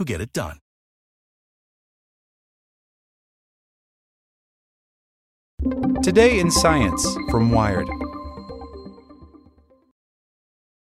who get it done. Today in Science from Wired.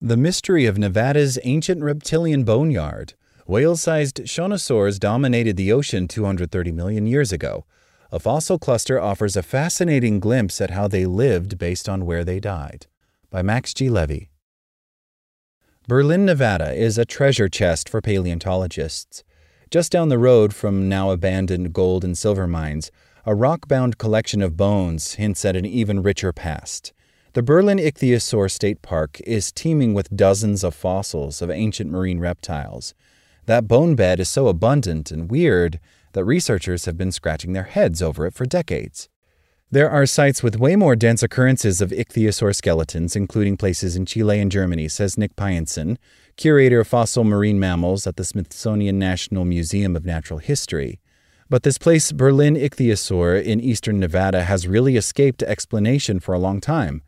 The mystery of Nevada's ancient reptilian boneyard. Whale sized shonisaurs dominated the ocean 230 million years ago. A fossil cluster offers a fascinating glimpse at how they lived based on where they died. By Max G. Levy. Berlin, Nevada is a treasure chest for paleontologists. Just down the road from now abandoned gold and silver mines, a rock bound collection of bones hints at an even richer past. The Berlin Ichthyosaur State Park is teeming with dozens of fossils of ancient marine reptiles. That bone bed is so abundant and weird that researchers have been scratching their heads over it for decades. There are sites with way more dense occurrences of ichthyosaur skeletons, including places in Chile and Germany, says Nick Pyenson, curator of fossil marine mammals at the Smithsonian National Museum of Natural History. But this place, Berlin Ichthyosaur in eastern Nevada, has really escaped explanation for a long time.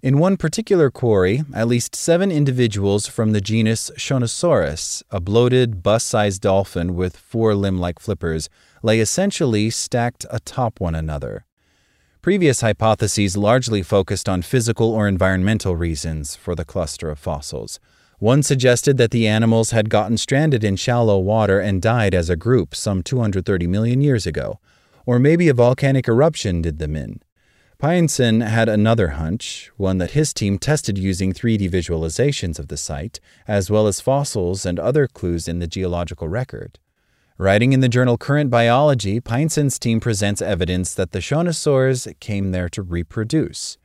In one particular quarry, at least seven individuals from the genus Shonisaurus, a bloated, bus sized dolphin with four limb like flippers, lay essentially stacked atop one another. Previous hypotheses largely focused on physical or environmental reasons for the cluster of fossils. One suggested that the animals had gotten stranded in shallow water and died as a group some 230 million years ago, or maybe a volcanic eruption did them in. Pyenson had another hunch, one that his team tested using 3D visualizations of the site, as well as fossils and other clues in the geological record. Writing in the journal Current Biology, Pyenson's team presents evidence that the shonisaurs came there to reproduce.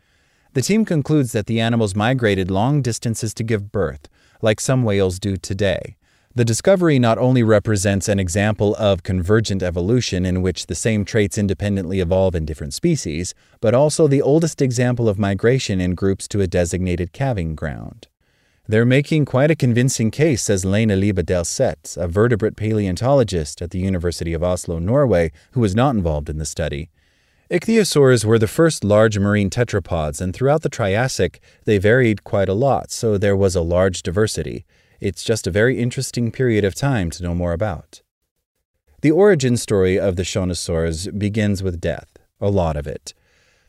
The team concludes that the animals migrated long distances to give birth, like some whales do today. The discovery not only represents an example of convergent evolution in which the same traits independently evolve in different species, but also the oldest example of migration in groups to a designated calving ground. They're making quite a convincing case, says Lene Liebe Delsett, a vertebrate paleontologist at the University of Oslo, Norway, who was not involved in the study. Ichthyosaurs were the first large marine tetrapods, and throughout the Triassic, they varied quite a lot, so there was a large diversity. It's just a very interesting period of time to know more about. The origin story of the Shonisaurs begins with death, a lot of it.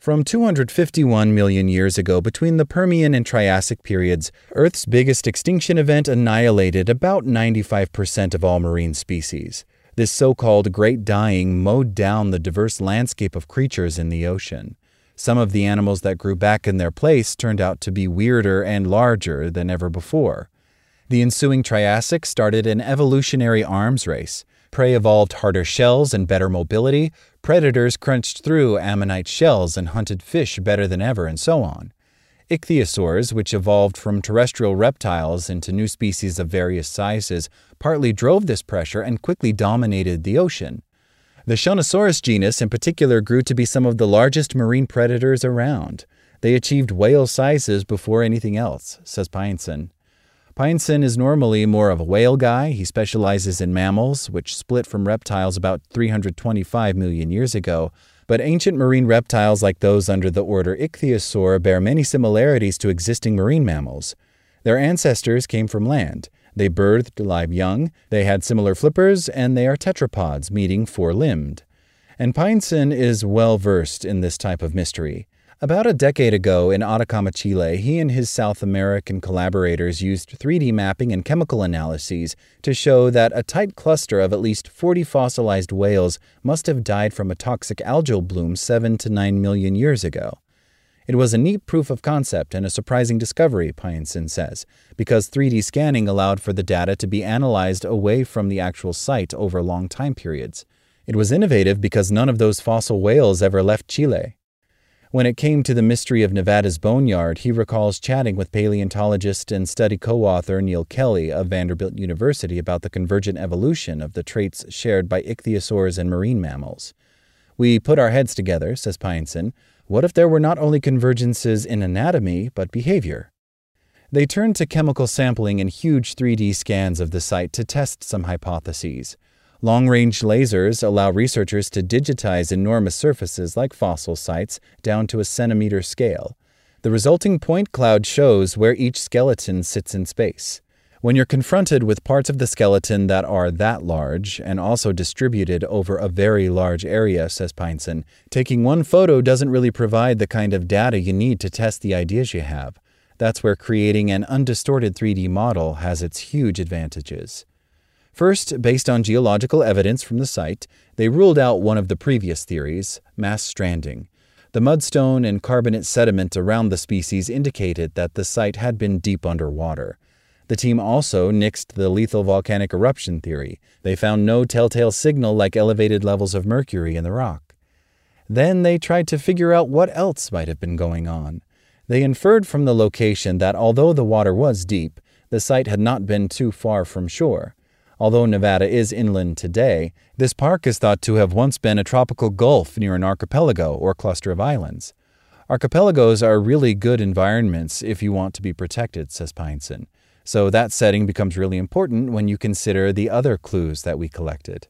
From 251 million years ago, between the Permian and Triassic periods, Earth's biggest extinction event annihilated about 95% of all marine species. This so called Great Dying mowed down the diverse landscape of creatures in the ocean. Some of the animals that grew back in their place turned out to be weirder and larger than ever before. The ensuing Triassic started an evolutionary arms race. Prey evolved harder shells and better mobility, predators crunched through ammonite shells and hunted fish better than ever, and so on. Ichthyosaurs, which evolved from terrestrial reptiles into new species of various sizes, partly drove this pressure and quickly dominated the ocean. The Shonisaurus genus in particular grew to be some of the largest marine predators around. They achieved whale sizes before anything else, says Pyenson. Pyenson is normally more of a whale guy. He specializes in mammals, which split from reptiles about 325 million years ago. But ancient marine reptiles like those under the order Ichthyosaur bear many similarities to existing marine mammals. Their ancestors came from land. They birthed live young, they had similar flippers, and they are tetrapods, meaning four limbed. And Pyenson is well versed in this type of mystery. About a decade ago in Atacama, Chile, he and his South American collaborators used 3D mapping and chemical analyses to show that a tight cluster of at least 40 fossilized whales must have died from a toxic algal bloom 7 to 9 million years ago. It was a neat proof of concept and a surprising discovery, Pyenson says, because 3D scanning allowed for the data to be analyzed away from the actual site over long time periods. It was innovative because none of those fossil whales ever left Chile. When it came to the mystery of Nevada's boneyard, he recalls chatting with paleontologist and study co author Neil Kelley of Vanderbilt University about the convergent evolution of the traits shared by ichthyosaurs and marine mammals. We put our heads together, says Pyenson. What if there were not only convergences in anatomy, but behavior? They turned to chemical sampling and huge 3D scans of the site to test some hypotheses. Long range lasers allow researchers to digitize enormous surfaces like fossil sites down to a centimeter scale. The resulting point cloud shows where each skeleton sits in space. When you're confronted with parts of the skeleton that are that large and also distributed over a very large area, says Pyenson, taking one photo doesn't really provide the kind of data you need to test the ideas you have. That's where creating an undistorted 3D model has its huge advantages. First, based on geological evidence from the site, they ruled out one of the previous theories mass stranding. The mudstone and carbonate sediment around the species indicated that the site had been deep underwater. The team also nixed the lethal volcanic eruption theory. They found no telltale signal like elevated levels of mercury in the rock. Then they tried to figure out what else might have been going on. They inferred from the location that although the water was deep, the site had not been too far from shore. Although Nevada is inland today, this park is thought to have once been a tropical gulf near an archipelago or cluster of islands. Archipelagos are really good environments if you want to be protected, says Pyenson. So that setting becomes really important when you consider the other clues that we collected.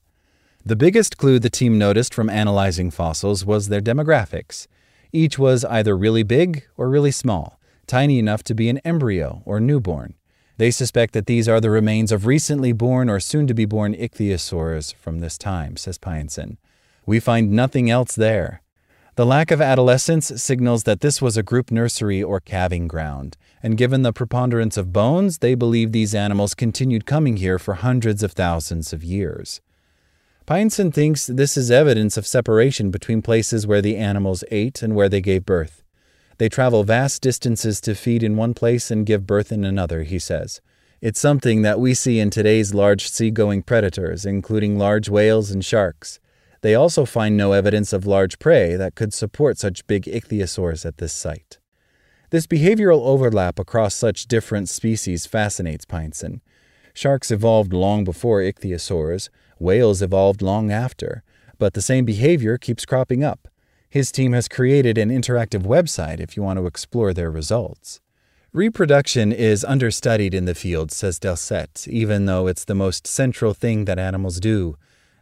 The biggest clue the team noticed from analyzing fossils was their demographics. Each was either really big or really small, tiny enough to be an embryo or newborn. They suspect that these are the remains of recently born or soon to be born ichthyosaurs from this time, says Pyenson. We find nothing else there. The lack of adolescence signals that this was a group nursery or calving ground, and given the preponderance of bones, they believe these animals continued coming here for hundreds of thousands of years. Pyenson thinks this is evidence of separation between places where the animals ate and where they gave birth. They travel vast distances to feed in one place and give birth in another, he says. It's something that we see in today's large seagoing predators, including large whales and sharks. They also find no evidence of large prey that could support such big ichthyosaurs at this site. This behavioral overlap across such different species fascinates Pyenson. Sharks evolved long before ichthyosaurs, whales evolved long after, but the same behavior keeps cropping up. His team has created an interactive website if you want to explore their results. Reproduction is understudied in the field, says Delsett, even though it's the most central thing that animals do.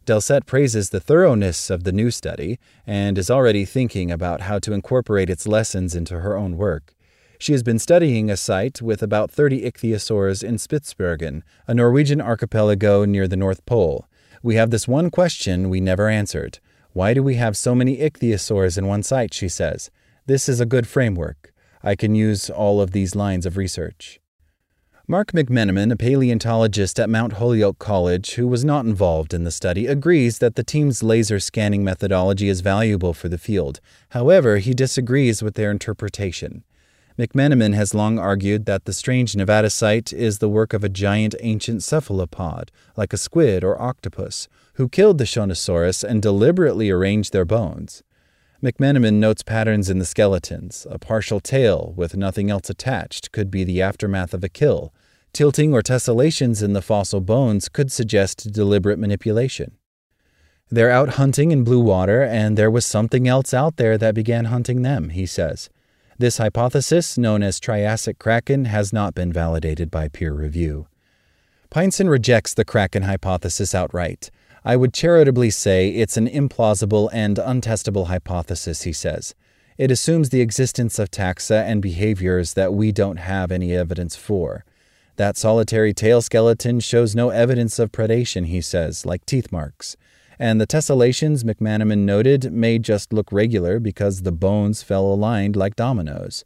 Delsett praises the thoroughness of the new study and is already thinking about how to incorporate its lessons into her own work. She has been studying a site with about 30 ichthyosaurs in Spitsbergen, a Norwegian archipelago near the North Pole. We have this one question we never answered. Why do we have so many ichthyosaurs in one site? She says. This is a good framework. I can use all of these lines of research. Mark McMenamin, a paleontologist at Mount Holyoke College who was not involved in the study, agrees that the team's laser scanning methodology is valuable for the field. However, he disagrees with their interpretation. McMenamin has long argued that the strange Nevada site is the work of a giant ancient cephalopod, like a squid or octopus, who killed the Shonisaurus and deliberately arranged their bones. McMenamin notes patterns in the skeletons. A partial tail with nothing else attached could be the aftermath of a kill. Tilting or tessellations in the fossil bones could suggest deliberate manipulation. They're out hunting in blue water, and there was something else out there that began hunting them, he says. This hypothesis, known as Triassic Kraken, has not been validated by peer review. Pyenson rejects the Kraken hypothesis outright. I would charitably say it's an implausible and untestable hypothesis, he says. It assumes the existence of taxa and behaviors that we don't have any evidence for. That solitary tail skeleton shows no evidence of predation, he says, like teeth marks. and the tessellations McMenamin noted may just look regular because the bones fell aligned like dominoes.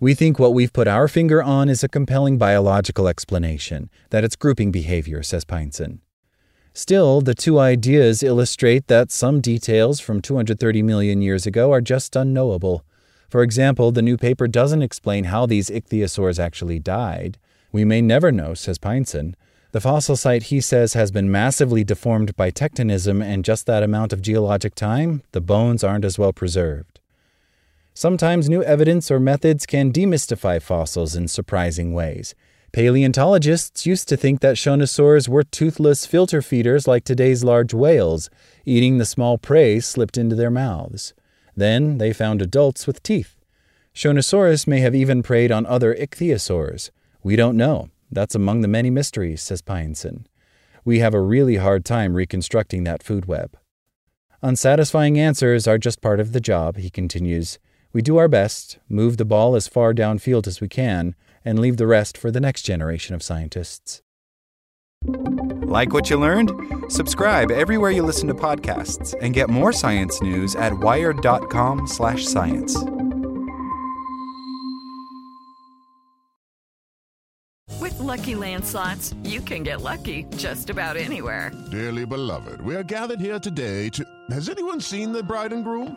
We think what we've put our finger on is a compelling biological explanation, that it's grouping behavior, says Pyenson. Still, the two ideas illustrate that some details from 230 million years ago are just unknowable. For example, the new paper doesn't explain how these ichthyosaurs actually died. We may never know, says Pyenson. The fossil site, he says, has been massively deformed by tectonism, and just that amount of geologic time, the bones aren't as well preserved. Sometimes new evidence or methods can demystify fossils in surprising ways. Paleontologists used to think that shonisaurs were toothless filter feeders like today's large whales, eating the small prey slipped into their mouths. Then they found adults with teeth. Shonisaurus may have even preyed on other ichthyosaurs. We don't know. That's among the many mysteries, says Pyenson. We have a really hard time reconstructing that food web. Unsatisfying answers are just part of the job, he continues. We do our best, move the ball as far downfield as we can, and leave the rest for the next generation of scientists. Like what you learned? Subscribe everywhere you listen to podcasts and get more science news at wired.com/science. With Lucky Land slots, you can get lucky just about anywhere. Dearly beloved, we are gathered here today to. Has anyone seen the bride and groom?